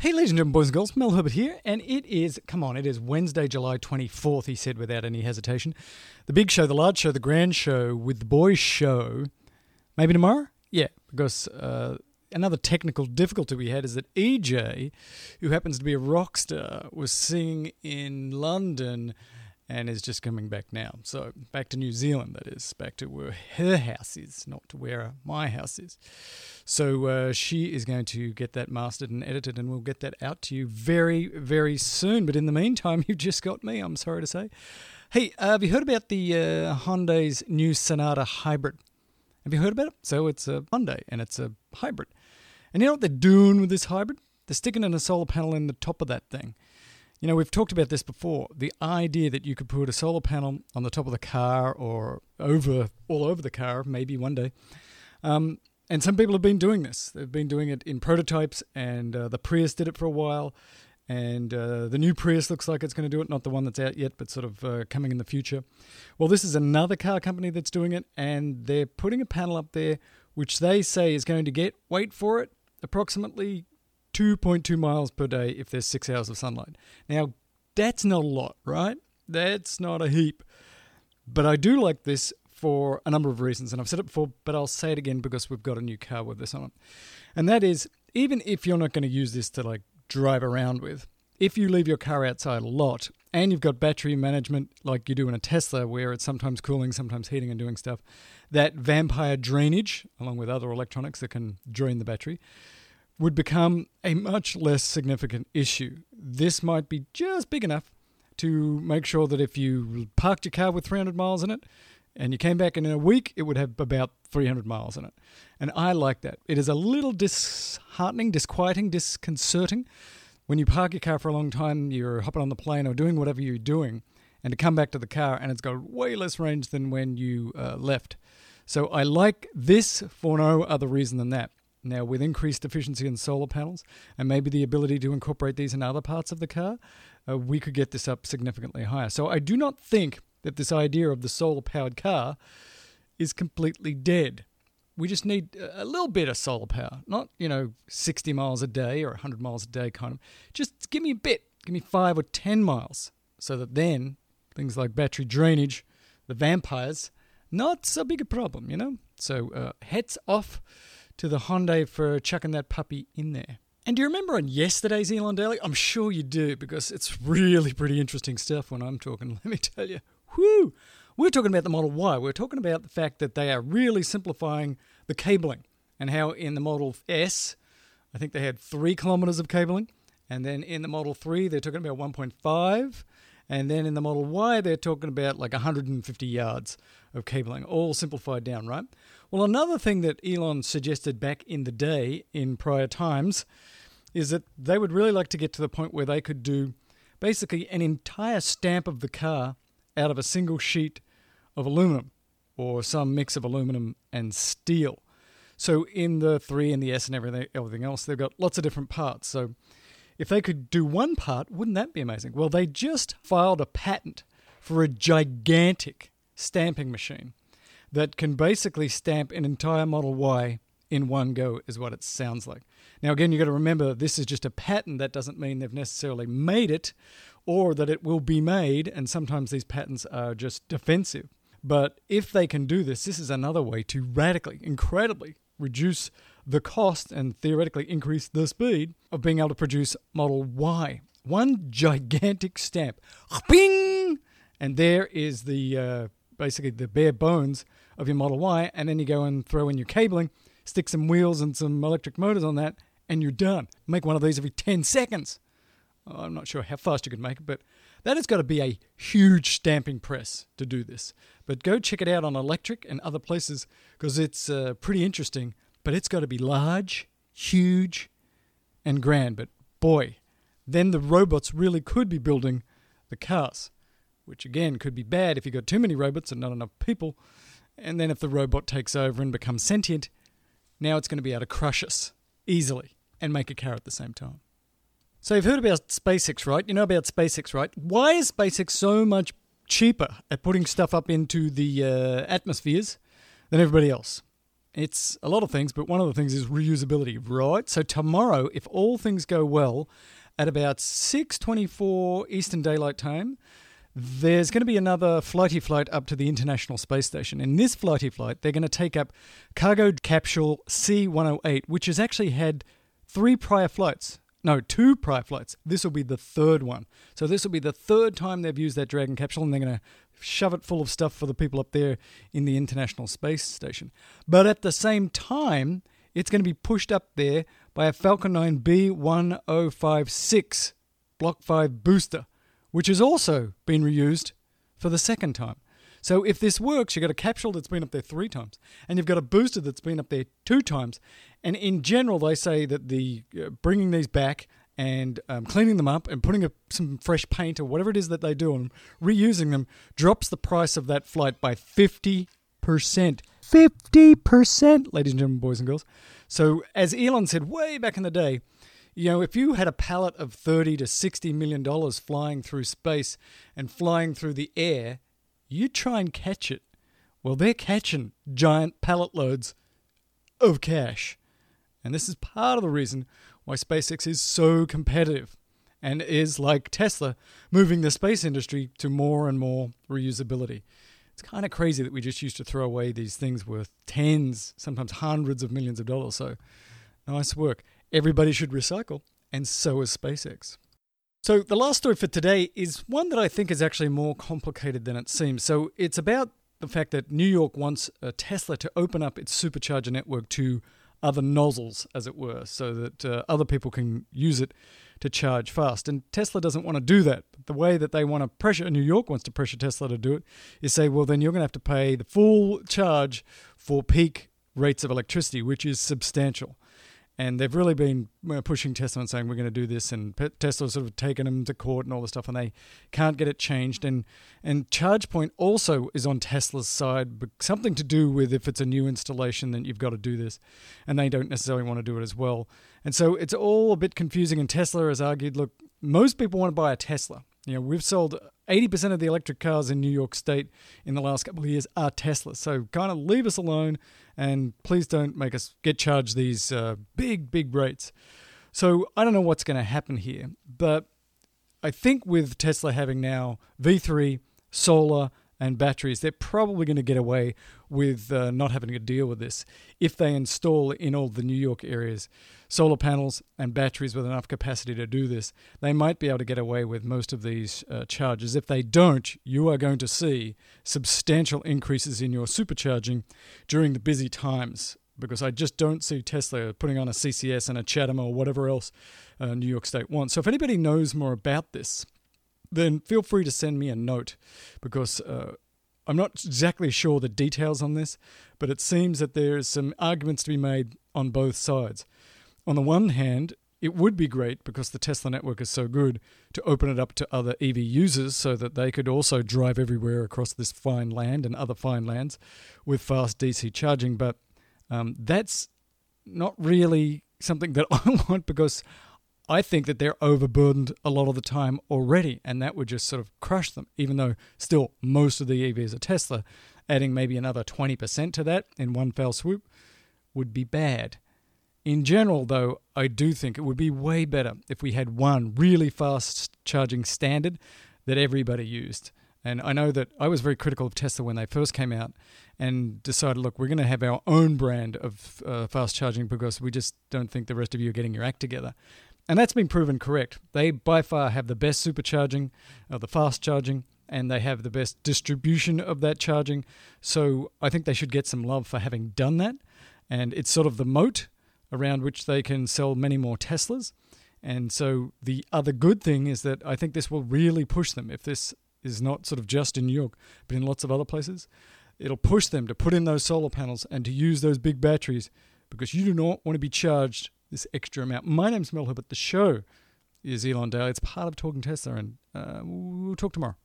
Hey, ladies and gentlemen, boys and girls, Mel Herbert here, and it is, come on, it is Wednesday, July 24th, he said without any hesitation. The big show, the large show, the grand show with the boys' show. Maybe tomorrow? Yeah, because uh, another technical difficulty we had is that EJ, who happens to be a rock star, was singing in London and is just coming back now. So back to New Zealand, that is, back to where her house is, not to where my house is. So uh, she is going to get that mastered and edited, and we'll get that out to you very, very soon. But in the meantime, you've just got me. I'm sorry to say. Hey, uh, have you heard about the uh, Hyundai's new Sonata Hybrid? Have you heard about it? So it's a Hyundai, and it's a hybrid. And you know what they're doing with this hybrid? They're sticking in a solar panel in the top of that thing. You know, we've talked about this before. The idea that you could put a solar panel on the top of the car or over all over the car, maybe one day. Um, and some people have been doing this. They've been doing it in prototypes, and uh, the Prius did it for a while. And uh, the new Prius looks like it's going to do it, not the one that's out yet, but sort of uh, coming in the future. Well, this is another car company that's doing it, and they're putting a panel up there which they say is going to get, wait for it, approximately 2.2 miles per day if there's six hours of sunlight. Now, that's not a lot, right? That's not a heap. But I do like this for a number of reasons, and I've said it before, but I'll say it again because we've got a new car with this on it. And that is, even if you're not going to use this to like drive around with, if you leave your car outside a lot and you've got battery management like you do in a Tesla, where it's sometimes cooling, sometimes heating, and doing stuff, that vampire drainage, along with other electronics that can drain the battery, would become a much less significant issue. This might be just big enough to make sure that if you parked your car with 300 miles in it and you came back in a week, it would have about 300 miles in it. And I like that. It is a little disheartening, disquieting, disconcerting when you park your car for a long time, you're hopping on the plane or doing whatever you're doing, and to come back to the car and it's got way less range than when you uh, left. So I like this for no other reason than that. Now, with increased efficiency in solar panels and maybe the ability to incorporate these in other parts of the car, uh, we could get this up significantly higher. So I do not think that this idea of the solar powered car is completely dead. We just need a little bit of solar power, not, you know, 60 miles a day or 100 miles a day kind of. Just give me a bit, give me five or 10 miles, so that then things like battery drainage, the vampires, not so big a problem, you know? So uh, hats off to the Hyundai for chucking that puppy in there. And do you remember on yesterday's Elon Daily? I'm sure you do because it's really pretty interesting stuff when I'm talking. Let me tell you, whoo! We're talking about the Model Y. We're talking about the fact that they are really simplifying the cabling and how in the Model S, I think they had three kilometers of cabling, and then in the Model 3, they're talking about 1.5. And then in the Model Y, they're talking about like 150 yards of cabling, all simplified down, right? Well, another thing that Elon suggested back in the day, in prior times, is that they would really like to get to the point where they could do basically an entire stamp of the car out of a single sheet of aluminum or some mix of aluminum and steel. So in the 3 and the S and everything, everything else, they've got lots of different parts. So if they could do one part, wouldn't that be amazing? Well, they just filed a patent for a gigantic stamping machine that can basically stamp an entire Model Y in one go, is what it sounds like. Now, again, you've got to remember this is just a patent. That doesn't mean they've necessarily made it or that it will be made, and sometimes these patents are just defensive. But if they can do this, this is another way to radically, incredibly reduce the cost and theoretically increase the speed of being able to produce Model Y. One gigantic stamp. Bing! And there is the uh, basically the bare bones of your Model Y. And then you go and throw in your cabling, stick some wheels and some electric motors on that, and you're done. Make one of these every 10 seconds. Oh, I'm not sure how fast you can make it, but that has got to be a huge stamping press to do this. But go check it out on Electrek and other places because it's uh, pretty interesting. But it's got to be large, huge, and grand. But boy, then the robots really could be building the cars, which again could be bad if you've got too many robots and not enough people. And then if the robot takes over and becomes sentient, now it's going to be able to crush us easily and make a car at the same time. So you've heard about SpaceX, right? You know about SpaceX, right? Why is SpaceX so much cheaper at putting stuff up into the uh, atmospheres than everybody else? It's a lot of things, but one of the things is reusability, right? So tomorrow, if all things go well, at about 6:24 Eastern Daylight Time, there's going to be another flighty flight up to the International Space Station. In this flighty flight, they're going to take up cargo capsule C108, which has actually had three prior flights. No, two prior flights. This will be the third one. So this will be the third time they've used that Dragon capsule, and they're going to shove it full of stuff for the people up there in the International Space Station. But at the same time, it's going to be pushed up there by a Falcon 9 B1056 Block 5 booster which has also been reused for the second time. So if this works, you've got a capsule that's been up there three times, and you've got a booster that's been up there two times. And in general, they say that the uh, bringing these back and um, cleaning them up and putting a, some fresh paint or whatever it is that they do and reusing them drops the price of that flight by 50%. 50%, ladies and gentlemen, boys and girls. So, as Elon said way back in the day, you know, if you had a pallet of 30 to 60 million dollars flying through space and flying through the air, you'd try and catch it. Well, they're catching giant pallet loads of cash. And this is part of the reason why SpaceX is so competitive and is, like Tesla, moving the space industry to more and more reusability. It's kind of crazy that we just used to throw away these things worth tens, sometimes hundreds of millions of dollars. So nice work. Everybody should recycle, and so is SpaceX. So, the last story for today is one that I think is actually more complicated than it seems. So, it's about the fact that New York wants a Tesla to open up its supercharger network to other nozzles, as it were, so that uh, other people can use it to charge fast. And Tesla doesn't want to do that. The way that they want to pressure, New York wants to pressure Tesla to do it, is say, well, then you're going to have to pay the full charge for peak rates of electricity, which is substantial and they've really been uh, pushing Tesla and saying we're going to do this, and Tesla's sort of taken them to court and all this stuff, and they can't get it changed. And and ChargePoint also is on Tesla's side, but something to do with if it's a new installation, then you've got to do this, and they don't necessarily want to do it as well. And so it's all a bit confusing. And Tesla has argued, look, most people want to buy a Tesla. You know, we've sold 80% of the electric cars in New York State in the last couple of years are Teslas. So kind of leave us alone and please don't make us get charged these uh, big, big rates. So I don't know what's going to happen here, but I think with Tesla having now V3, solar, and batteries, they're probably going to get away with uh, not having to deal with this if they install in all the New York areas solar panels and batteries with enough capacity to do this. They might be able to get away with most of these uh, charges. If they don't, you are going to see substantial increases in your supercharging during the busy times because I just don't see Tesla putting on a CCS and a CHAdeMO or whatever else uh, New York State wants. So if anybody knows more about this, then feel free to send me a note because uh, I'm not exactly sure the details on this, but it seems that there's some arguments to be made on both sides. On the one hand, it would be great because the Tesla network is so good to open it up to other EV users so that they could also drive everywhere across this fine land and other fine lands with fast DC charging. But um, that's not really something that I want because I think that they're overburdened a lot of the time already, and that would just sort of crush them, even though still most of the EVs are Tesla. Adding maybe another 20% to that in one fell swoop would be bad. In general, though, I do think it would be way better if we had one really fast charging standard that everybody used. And I know that I was very critical of Tesla when they first came out and decided, look, we're going to have our own brand of uh, fast charging because we just don't think the rest of you are getting your act together. And that's been proven correct. They by far have the best supercharging, uh, the fast charging, and they have the best distribution of that charging. So I think they should get some love for having done that. And it's sort of the moat around which they can sell many more Teslas. And so the other good thing is that I think this will really push them. If this is not sort of just in New York, but in lots of other places, it'll push them to put in those solar panels and to use those big batteries because you do not want to be charged this extra amount. My name's Mel Herbert. The show is Elon Daily. It's part of Talking Tesla, and uh, we'll talk tomorrow.